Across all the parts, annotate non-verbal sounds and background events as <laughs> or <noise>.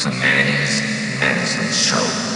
to Manny's Medicine Show.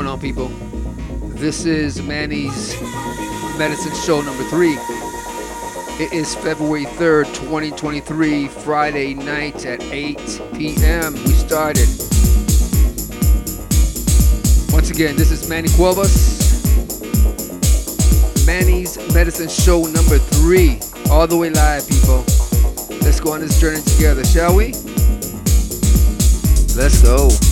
Going on, people? This is Manny's Medicine Show number three. It is February 3rd, 2023, Friday night at 8 p.m. We started. Once again, this is Manny Cuevas. Manny's Medicine Show number three. All the way live, people. Let's go on this journey together, shall we? Let's go.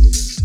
Thank you.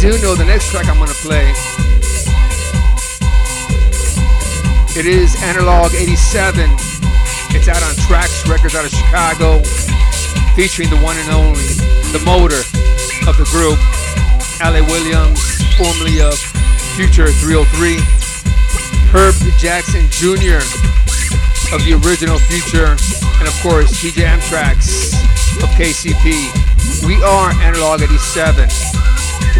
Do know the next track I'm gonna play. It is Analog 87. It's out on Trax Records out of Chicago, featuring the one and only, the motor of the group, Ale Williams, formerly of Phuture 303, Herb Jackson Jr. of the original Phuture, and of course DJ M-Traxxx of KCP. We are Analog 87.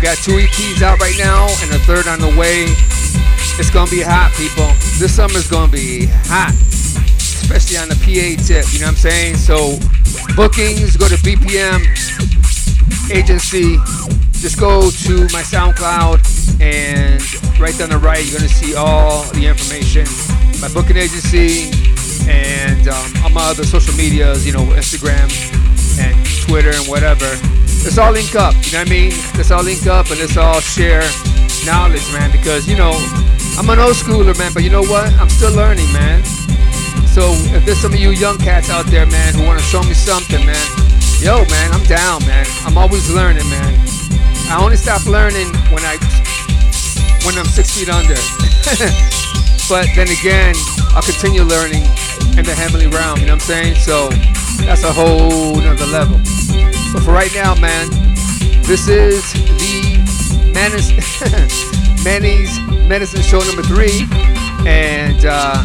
We got two EPs out right now and a third on the way. It's gonna be hot, people. This summer's gonna be hot, especially on the PA tip. You know what I'm saying? So bookings, go to BPM agency. Just go to my SoundCloud and right down the right, you're gonna see all the information. My booking agency, and um, on my other social medias, you know, Instagram and Twitter and whatever. Let's all link up, you know what I mean? Let's all link up and let's all share knowledge, man, because, you know, I'm an old schooler, man, but you know what? I'm still learning, man. So if there's some of you young cats out there, man, who want to show me something, man, yo, man, I'm down, man. I'm always learning, man. I only stop learning when I when I'm six feet under. <laughs> but then again, I'll continue learning in the heavenly realm, you know what I'm saying? So that's a whole nother level. But for right now, man, this is the Manny'z, <laughs> Manny'z Medicine Show number three. And uh,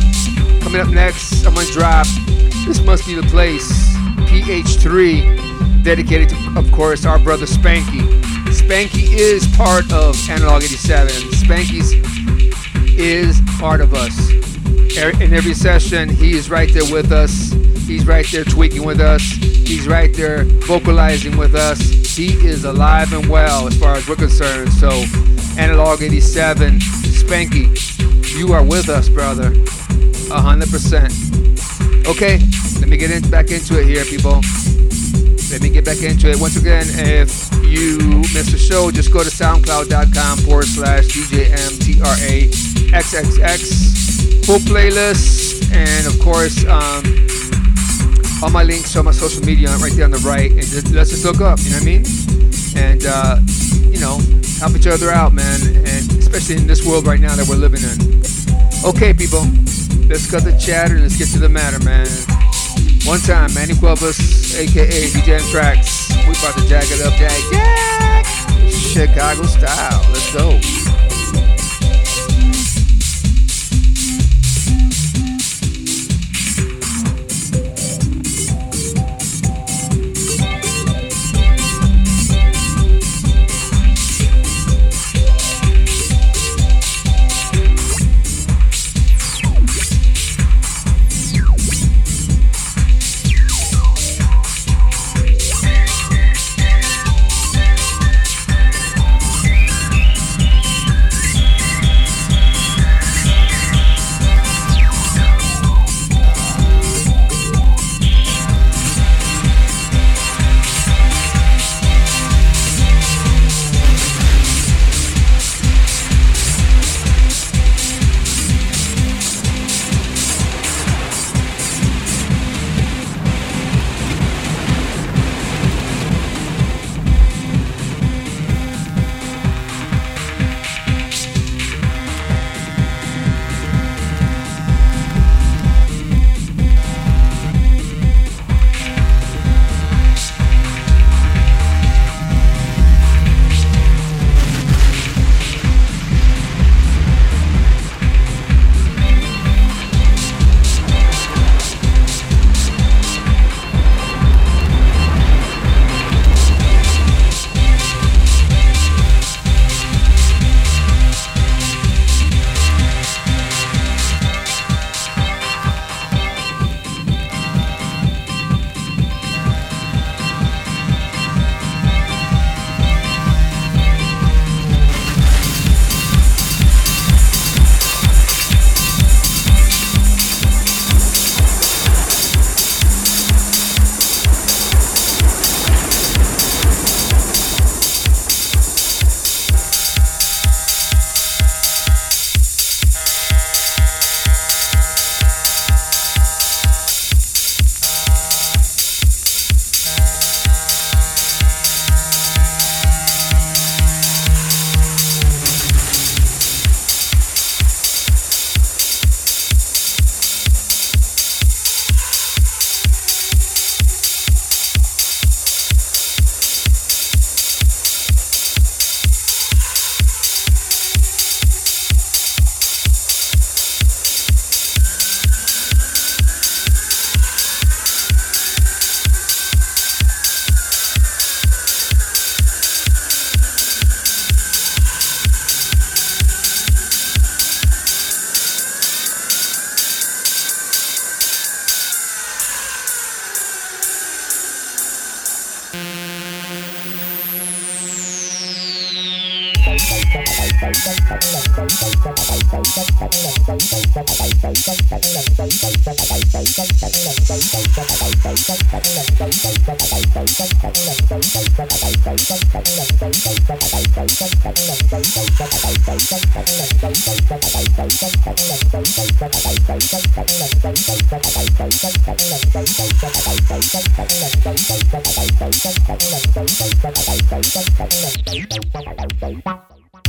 coming up next, I'm gonna drop This Must Be the Place, PH3, dedicated to, of course, our brother Spanky. Spanky is part of Analog 87. Spanky's is part of us in every session, he is right there with us. He's right there tweaking with us. He's right there vocalizing with us. He is alive and well as far as we're concerned. So, Analog 87, Spanky, you are with us, brother. 100%. Okay, let me get in, back into it here, people. Let me get back into it. Once again, if you missed the show, just go to soundcloud.com forward slash DJMTRAXXX full playlist, and of course, um, all my links on my social media right there on the right. And just, let's just look up, you know what I mean? And, uh, you know, help each other out, man. And especially in this world right now that we're living in. Okay, people, let's cut the chatter and let's get to the matter, man. One time, Manny Cuevas, aka DJ Tracks. We about to jack it up, jack, jack. Chicago style. Let's go. Bye.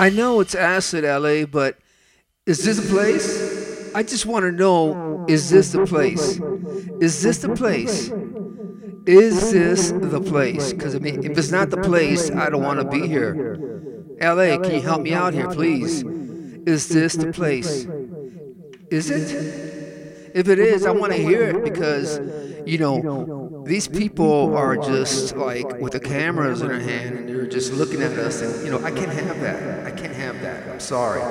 I know it's acid, LA, but is this a place? I just want to know is this the place? Is this the place? Is this the place? Because, I mean, if it's not the place, I don't want to be here. LA, can you help me out here, please? Is this the place? Is it? If it is, I want to hear it because, you know, these people are just like with the cameras in their hand and they're just looking at us and, you know, I can't have that. I can't have that. I'm sorry.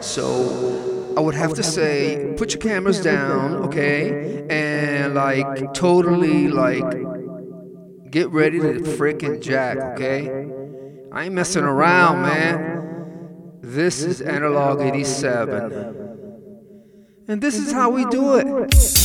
So I would have to say, put your cameras down, okay? And like totally like get ready to frickin' jack, okay? I ain't messing around, man. This is Analog 87. And this is how we do it.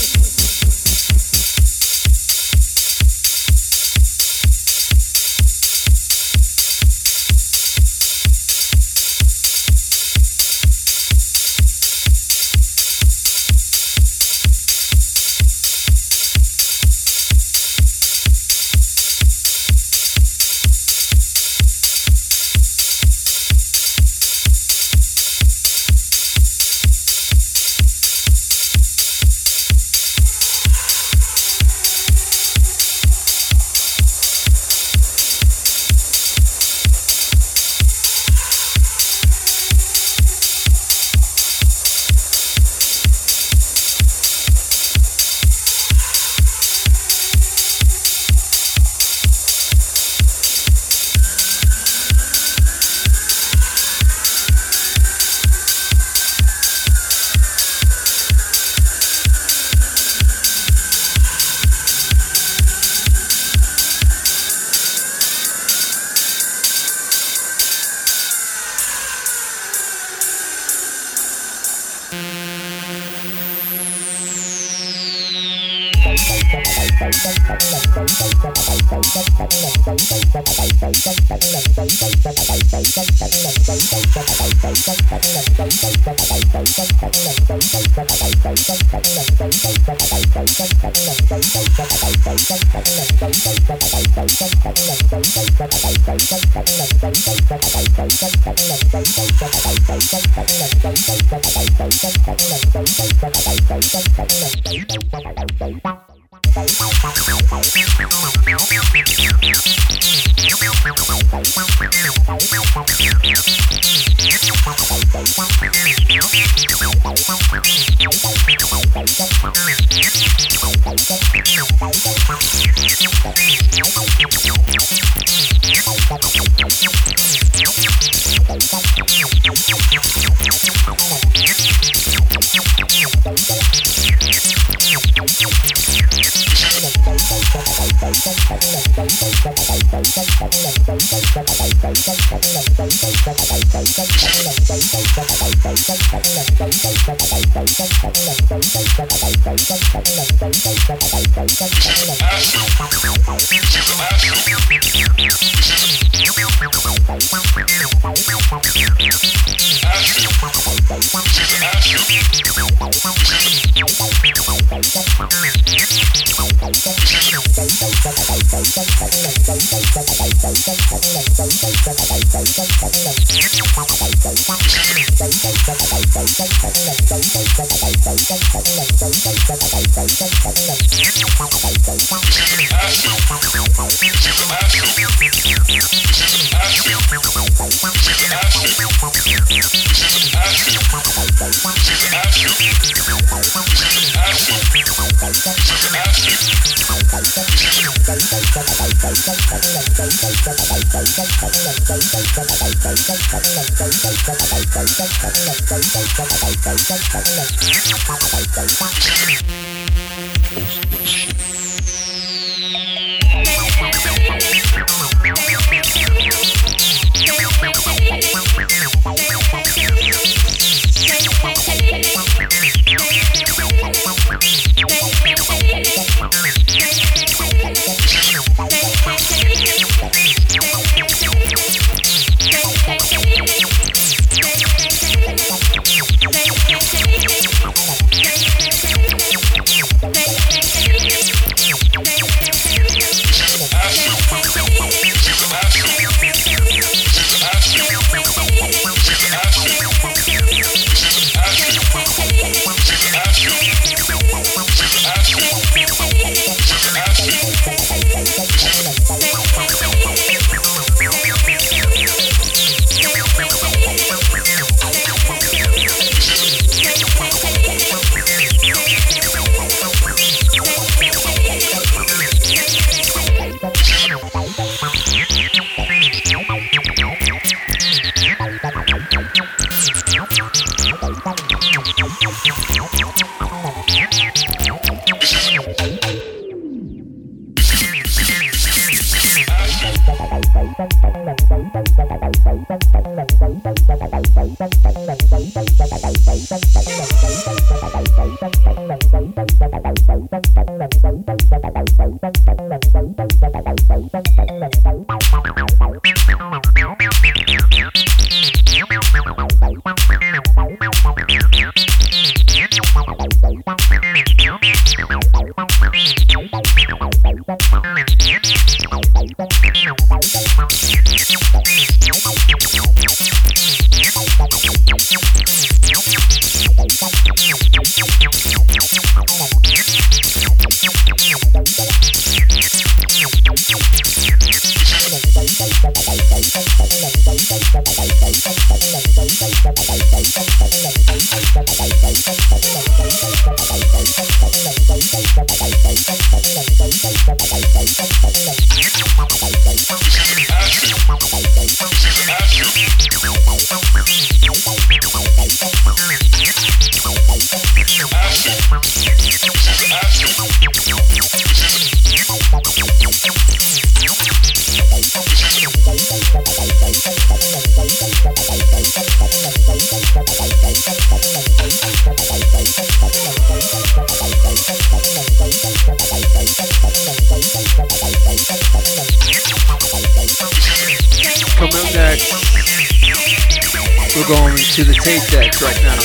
To the tape deck right now.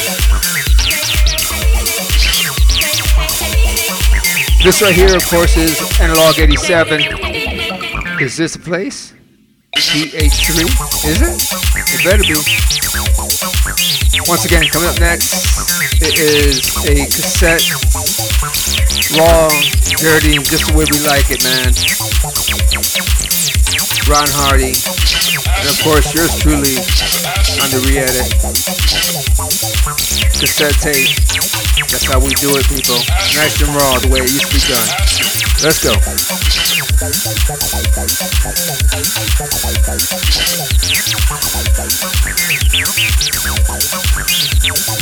This right here, of course, is Analog 87. Is this a place? PH3? Is it? It better be. Once again, coming up next, it is a cassette, raw, dirty, just the way we like it, man. Ron Hardy, and of course yours truly Andriere. Cassette tape. That's how we do it, people. Nice and raw, the way it used to be done. Let's go. Thank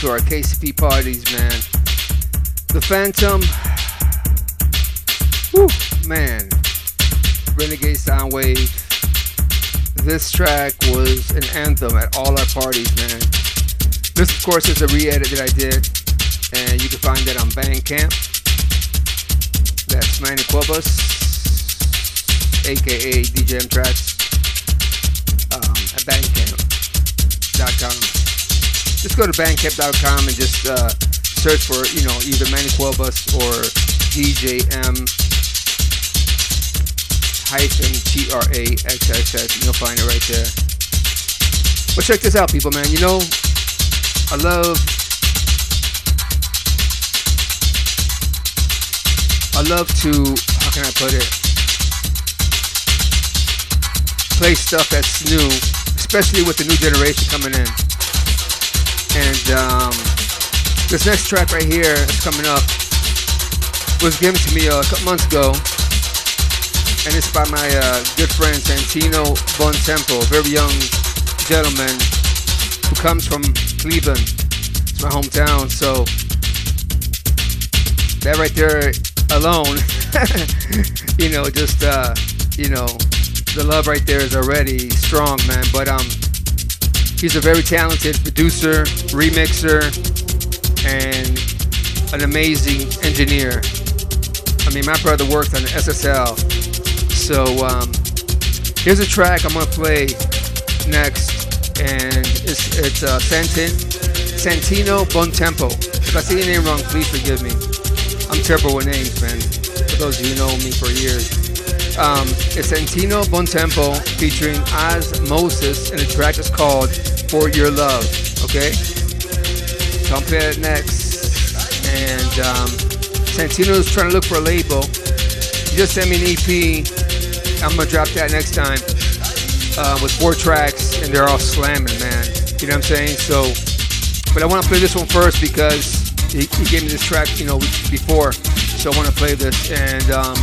to our KCP parties, man. The Phantom. Whew, man. Renegade Soundwave. This track was an anthem at all our parties, man. This, of course, is a re-edit that I did, and you can find that on Bandcamp. That's Manny Cuevas, aka DJ M-Traxxx, um, at Bandcamp.com. Just go to Bandcamp.com and just uh, search for, you know, either Manny Cuevas or DJM hyphen T R A X X X. You'll find it right there. But check this out, people, man. You know, I love. I love to. How can I put it? Play stuff that's new, especially with the new generation coming in. And um, this next track right here is coming up was given to me a couple months ago and it's by my uh, good friend Santino Bontempo, a very young gentleman who comes from Cleveland. It's my hometown, so that right there alone, <laughs> you know, just uh, you know, the love right there is already strong, man. But um, he's a very talented producer, remixer, and an amazing engineer. I mean, my brother worked on the SSL so um, here's a track I'm gonna play next, and it's it's uh, Santin, Santino Bontempo. If I say your name wrong, please forgive me. I'm terrible with names, man. For those of you who know me for years. Um, it's Santino Bontempo featuring Ahz Moses, and the track is called For Your Love. Okay? So I'm playing it next. And um, Santino's trying to look for a label. He just sent me an EP I'm gonna drop that next time uh, with four tracks, and they're all slamming, man. You know what I'm saying? So, but I want to play this one first because he, he, gave me this track, you know, before. So I want to play this, and um,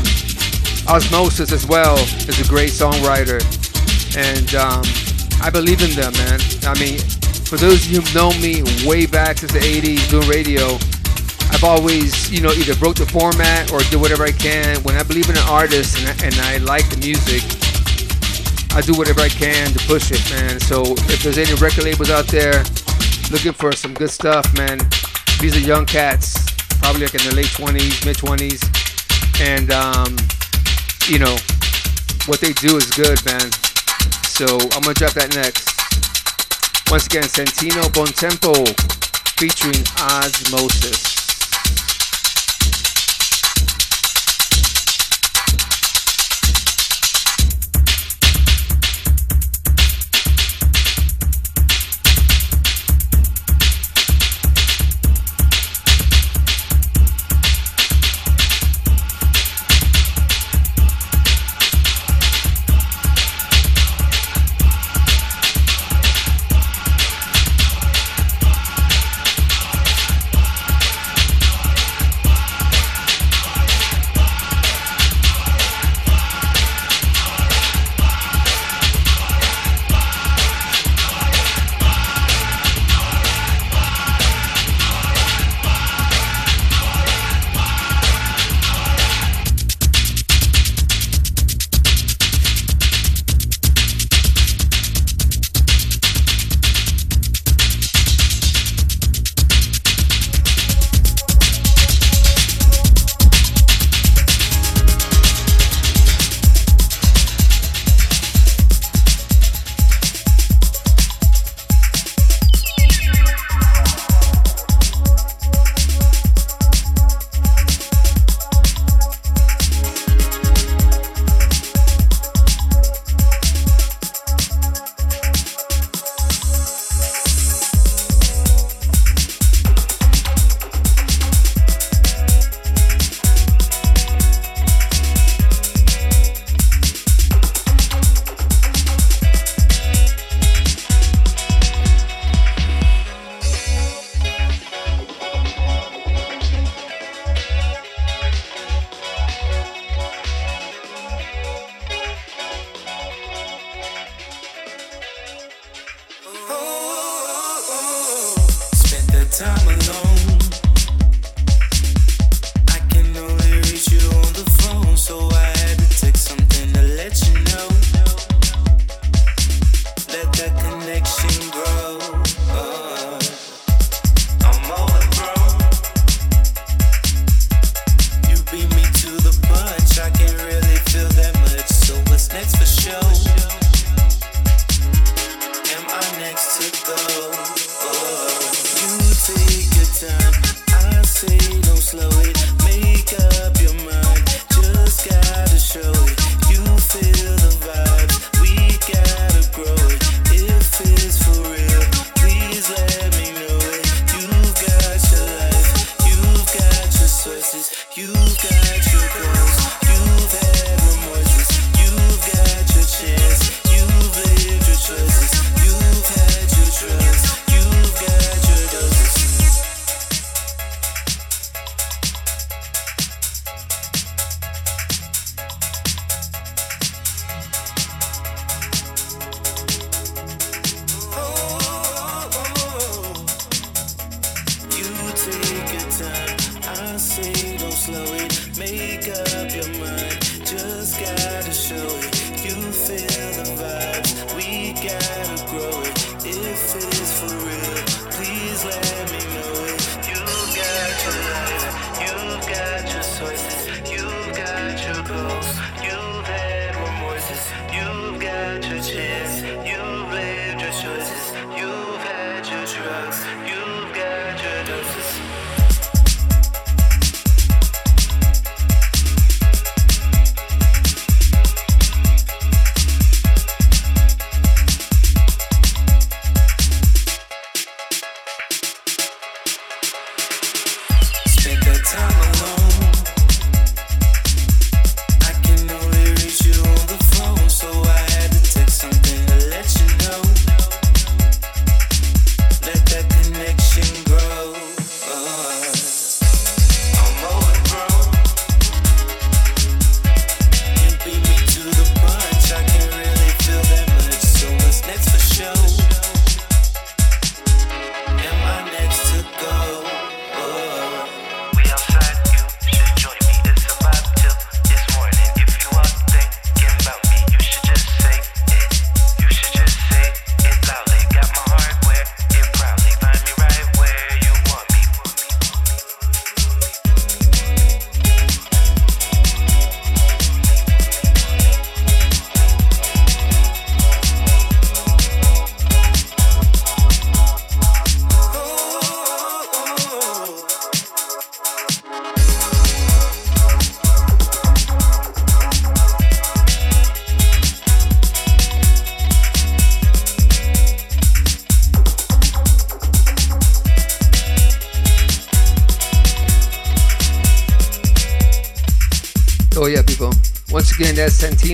Ahz Moses as well is a great songwriter, and um, I believe in them, man. I mean, for those of you who know me way back since the 80s doing radio, I've always, you know, either broke the format or do whatever I can. When I believe in an artist and I, and I like the music, I do whatever I can to push it, man. So if there's any record labels out there looking for some good stuff, man, these are young cats, probably like in their late 20s, mid 20s, and um, you know what they do is good, man. So I'm gonna drop that next. Once again, Santino Bontempo featuring Ahz Moses.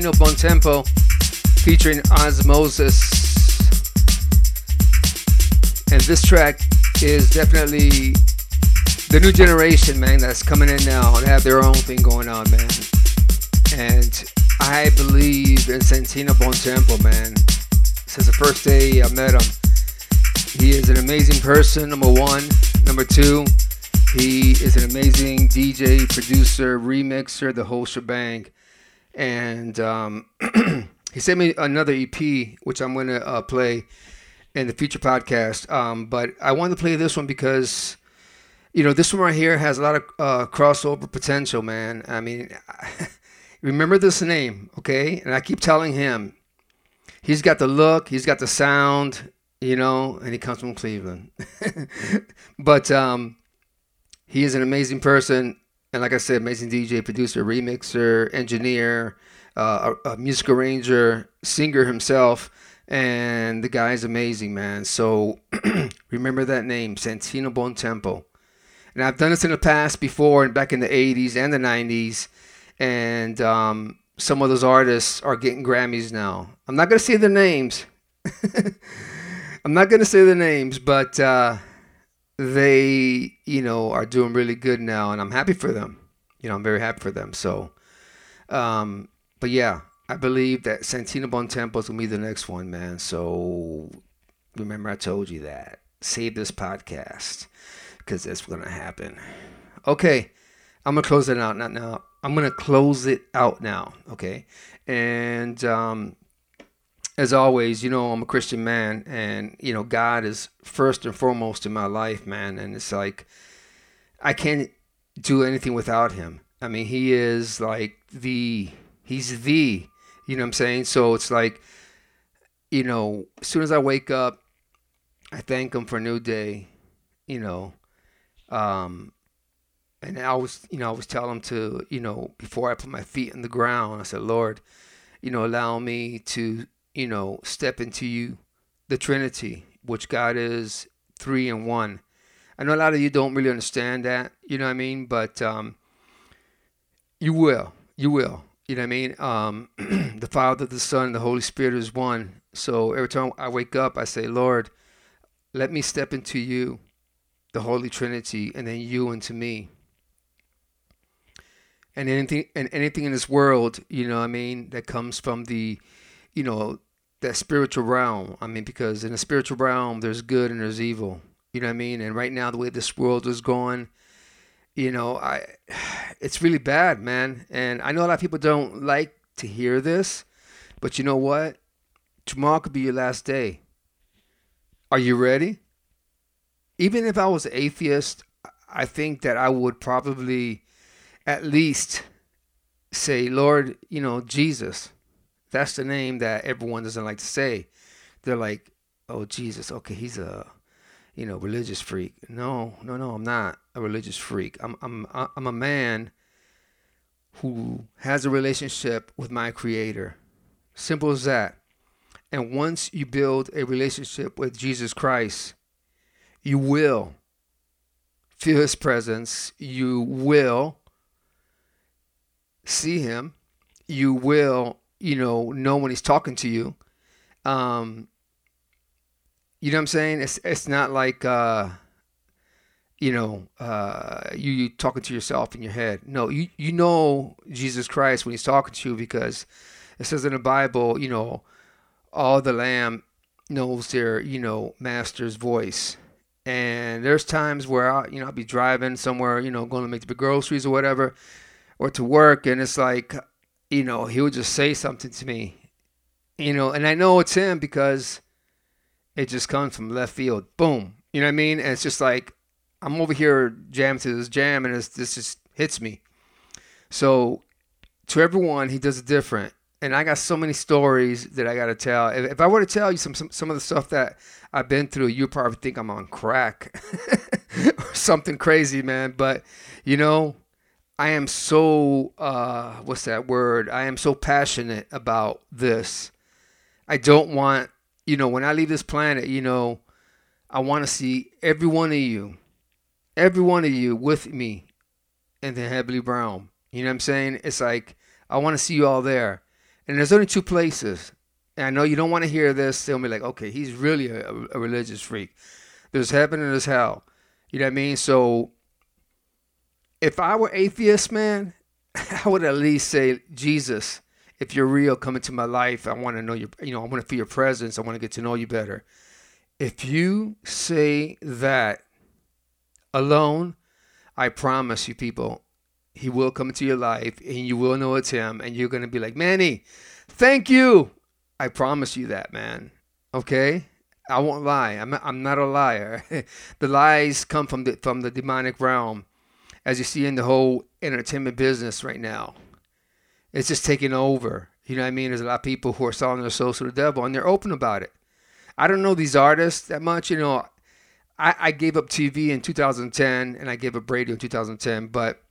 Santino Bontempo featuring Ahz Moses. And this track is definitely the new generation, man, that's coming in now and have their own thing going on, man. And I believe in Santino Bontempo, man. Since the first day I met him, he is an amazing person, number one. Number two, he is an amazing DJ, producer, remixer, the whole shebang and um, <clears throat> he sent me another EP, which I'm going to uh, play in the future podcast. Um, but I wanted to play this one because, you know, this one right here has a lot of uh, crossover potential, man. I mean, <laughs> remember this name, okay? And I keep telling him, he's got the look, he's got the sound, you know, and he comes from Cleveland. <laughs> but um, he is an amazing person and like I said, amazing DJ, producer, remixer, engineer, uh, a, a, music arranger, singer himself, and the guy's amazing, man. So <clears throat> remember that name, Santino Bontempo. And I've done this in the past before, and back in the '80s and the '90s, and um, some of those artists are getting Grammys now. I'm not gonna say their names. <laughs> I'm not gonna say the names, but. Uh, they, you know, are doing really good now, and I'm happy for them. You know, I'm very happy for them. So, um, but yeah, I believe that Santino Bontempo is gonna be the next one, man. So remember, I told you that. Save this podcast because that's gonna happen. Okay, I'm gonna close it out not now. I'm gonna close it out now. Okay, and um, as always, you know, I'm a Christian man and, you know, God is first and foremost in my life, man. And it's like, I can't do anything without him. I mean, he is like the, he's the, you know what I'm saying? So it's like, you know, as soon as I wake up, I thank him for a new day, you know. Um, and I was, you know, I was telling him to, you know, before I put my feet in the ground, I said, Lord, you know, allow me to you know, step into you, the Trinity, which God is three and one. I know a lot of you don't really understand that, you know what I mean? But um, you will. You will. You know what I mean? Um, <clears throat> the Father, the Son, the Holy Spirit is one. So every time I wake up, I say, Lord, let me step into you, the Holy Trinity, and then you into me. And anything and anything in this world, you know what I mean, that comes from the you know, that spiritual realm. I mean, because in the spiritual realm, there's good and there's evil. You know what I mean? And right now, the way this world is going, you know, I <sighs> it's really bad, man. And I know a lot of people don't like to hear this, but you know what? Tomorrow could be your last day. Are you ready? Even if I was atheist, I think that I would probably at least say, Lord, you know, Jesus. That's the name that everyone doesn't like to say. They're like, oh, Jesus, okay, he's a, you know, religious freak. No, no, no, I'm not a religious freak. I'm, I'm, I'm a man who has a relationship with my creator. Simple as that. And once you build a relationship with Jesus Christ, you will feel his presence. You will see him. You will, you know, know when he's talking to you. Um, you know what I'm saying? It's it's not like uh, you know, uh, you, you talking to yourself in your head. No, you you know Jesus Christ when he's talking to you because it says in the Bible, you know, all the lamb knows their, you know, master's voice. And there's times where I, you know, I'll be driving somewhere, you know, going to make the groceries or whatever, or to work, and it's like, you know, he would just say something to me, you know, and I know it's him because it just comes from left field. Boom. You know what I mean? And it's just like I'm over here jamming to this jam, and this just hits me. So to everyone, he does it different. And I got so many stories that I got to tell. If, if, I were to tell you some, some some of the stuff that I've been through, you probably think I'm on crack <laughs> or something crazy, man. But you know, I am so uh, what's that word? I am so passionate about this. I don't want, you know, when I leave this planet, you know, I want to see every one of you, every one of you with me in the heavenly realm. You know what I'm saying? It's like I want to see you all there. And there's only two places. And I know you don't want to hear this. They'll be like, okay, he's really a, a religious freak. There's heaven and there's hell. You know what I mean? So if I were atheist, man, <laughs> I would at least say, Jesus, if you're real, come into my life. I want to know you. You know, I want to feel your presence. I want to get to know you better. If you say that alone, I promise you, people, he will come into your life and you will know it's him. And you're going to be like, Manny, thank you. I promise you that, man. Okay? I won't lie. I'm, I'm not a liar. <laughs> the lies come from the, from the demonic realm as you see in the whole entertainment business right now. It's just taking over. You know what I mean? There's a lot of people who are selling their souls to the devil, and they're open about it. I don't know these artists that much. You know, I, I gave up TV in 2010, and I gave up radio in 2010. But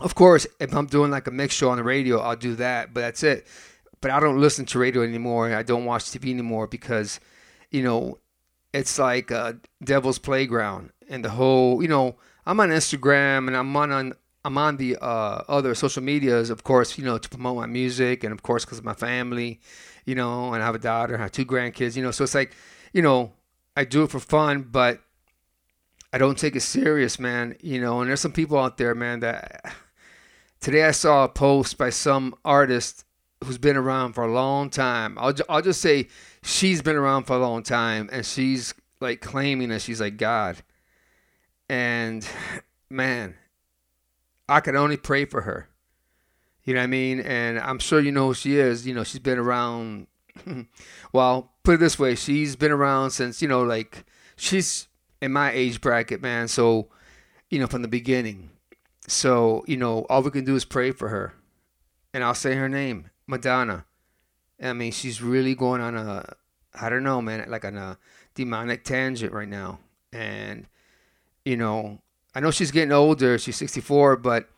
of course, if I'm doing like a mix show on the radio, I'll do that. But that's it. But I don't listen to radio anymore. I don't watch TV anymore because, you know, it's like a devil's playground, and the whole, you know I'm on Instagram and I'm on, on I'm on the uh, other social medias, of course, you know, to promote my music and of course because of my family, you know, and I have a daughter, I have two grandkids, you know, so it's like, you know, I do it for fun, but I don't take it serious, man, you know, and there's some people out there, man, that today I saw a post by some artist who's been around for a long time. I'll, I'll just say she's been around for a long time and she's like claiming that she's like God and man, I could only pray for her. You know what I mean? And I'm sure you know who she is. You know, she's been around. <laughs> well, put it this way: she's been around since you know, like she's in my age bracket, man. So, you know, from the beginning. So, you know, all we can do is pray for her, and I'll say her name, Madonna. I mean, she's really going on a, I don't know, man, like on a demonic tangent right now, and you know, I know she's getting older. She's 64, but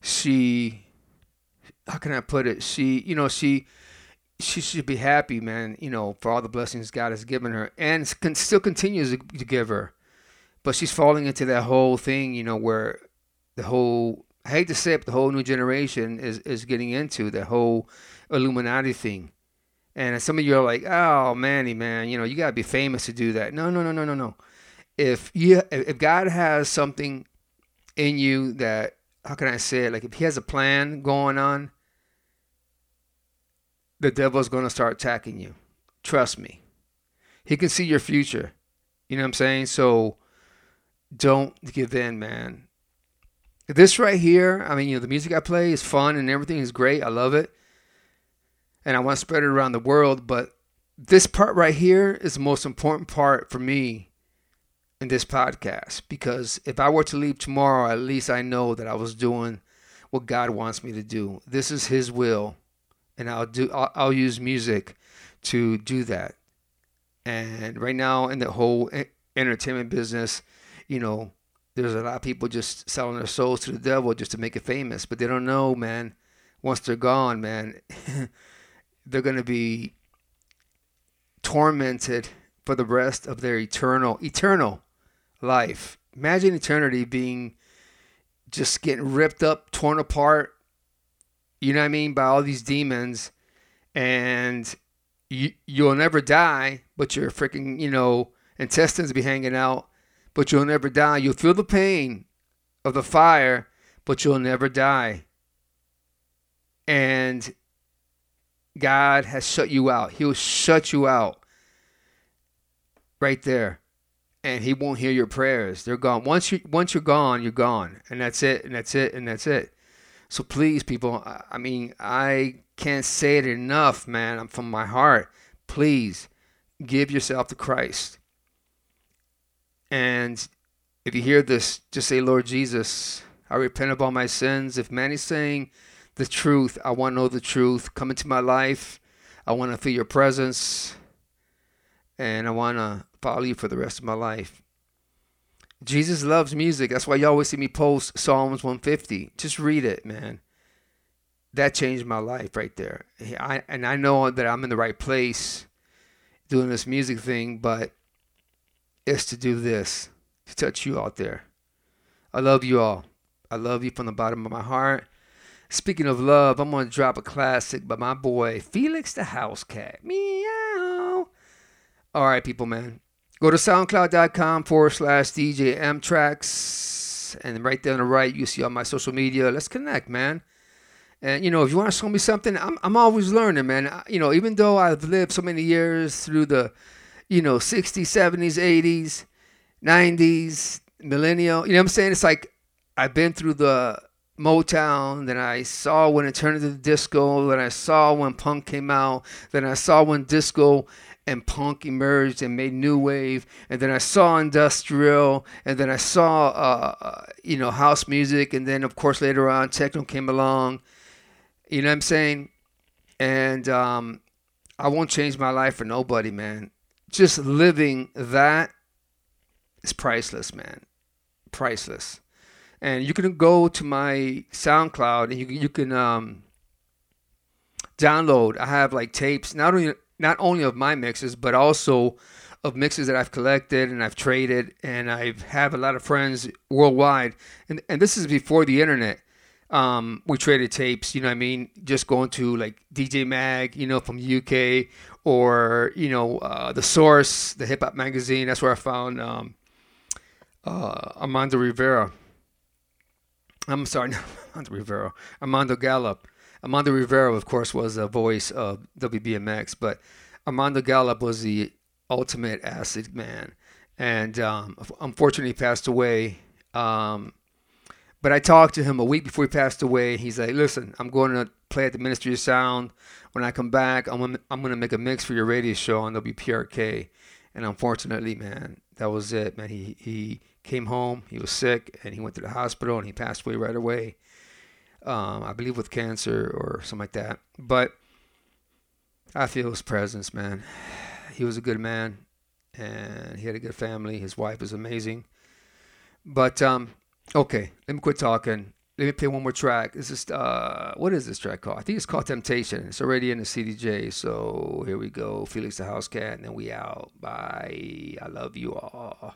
she, how can I put it? She, you know, she, she should be happy, man. You know, for all the blessings God has given her, and can, still continues to, give her. But she's falling into that whole thing, you know, where the whole I hate to say it, but the whole new generation is is getting into the whole Illuminati thing. And some of you are like, "Oh, Manny, man, you know, you gotta be famous to do that." No, no, no, no, no, no if you if God has something in you that how can I say it? Like if he has a plan going on, the devil's going to start attacking you. Trust me. He can see your future. You know what I'm saying? So don't give in, man. This right here, I mean, you know, the music I play is fun and everything is great. I love it. And I want to spread it around the world. But this part right here is the most important part for me in this podcast because if I were to leave tomorrow, at least I know that I was doing what God wants me to do. This is His will, and I'll do. I'll, I'll use music to do that. And right now, in the whole entertainment business, you know, there's a lot of people just selling their souls to the devil just to make it famous, but they don't know, man. Once they're gone, man, <laughs> they're gonna be tormented for the rest of their eternal, eternal life. Imagine eternity being just getting ripped up, torn apart, you know what I mean, by all these demons, and you, you'll never die, but your freaking, you know, intestines be hanging out, but you'll never die. You'll feel the pain of the fire, but you'll never die. And God has shut you out. He'll shut you out right there and he won't hear your prayers. They're gone. Once you once you're gone, you're gone, and that's it, and that's it, and that's it. So please, people, I mean, I can't say it enough, man. I'm from my heart. Please give yourself to Christ. And if you hear this, just say, Lord Jesus, I repent of all my sins. If man is saying the truth, I want to know the truth. Come into my life. I want to feel your presence. And I want to follow you for the rest of my life. Jesus loves music. That's why you always see me post Psalms 150. Just read it, man. That changed my life right there. I, and I know that I'm in the right place doing this music thing, but it's to do this, to touch you out there. I love you all. I love you from the bottom of my heart. Speaking of love, I'm going to drop a classic by my boy Felix Da Housecat. Meow. All right, people, man. Go to soundcloud.com forward slash DJ Tracks. And right there on the right, you see all my social media. Let's connect, man. And, you know, if you want to show me something, I'm, I'm always learning, man. You know, even though I've lived so many years through the, you know, 60s, 70s, 80s, 90s, millennial, you know what I'm saying? It's like I've been through the Motown, then I saw when it turned into disco, then I saw when punk came out, then I saw when disco and punk emerged and made new wave. And then i saw industrial and then i saw uh, uh, you know house music and then of course later on techno came along. You know what i'm saying? And um, i won't change my life for nobody man. Just living that is priceless man. Priceless. And you can go to my soundcloud and you, you can um, download. I have like tapes. Not only not only of my mixes, but also of mixes that I've collected and I've traded, and I have a lot of friends worldwide. And and this is before the internet. Um, we traded tapes, you know what I mean? Just going to like DJ Mag, you know, from UK, or you know, uh, the Source, the hip hop magazine. That's where I found um, uh, Armando Rivera. I'm sorry, <laughs> not Armando Rivera, Armando Gallop. Armando Rivera, of course, was a voice of WBMX, but Armando Gallop was the ultimate acid man. And um, unfortunately, passed away. Um, but I talked to him a week before he passed away. He's like, listen, I'm going to play at the Ministry of Sound. When I come back, I'm gonna, I'm going to make a mix for your radio show on WPRK. And unfortunately, man, that was it, man. He, he came home, he was sick, and he went to the hospital, and he passed away right away um, I believe with cancer or something like that. But I feel his presence, man. He was a good man, and he had a good family. His wife is amazing. But um, okay, let me quit talking. Let me play one more track. This is uh, what is this track called? I think it's called Temptation. It's already in the CDJ. So here we go. Felix Da Housecat, and then we out. Bye. I love you all.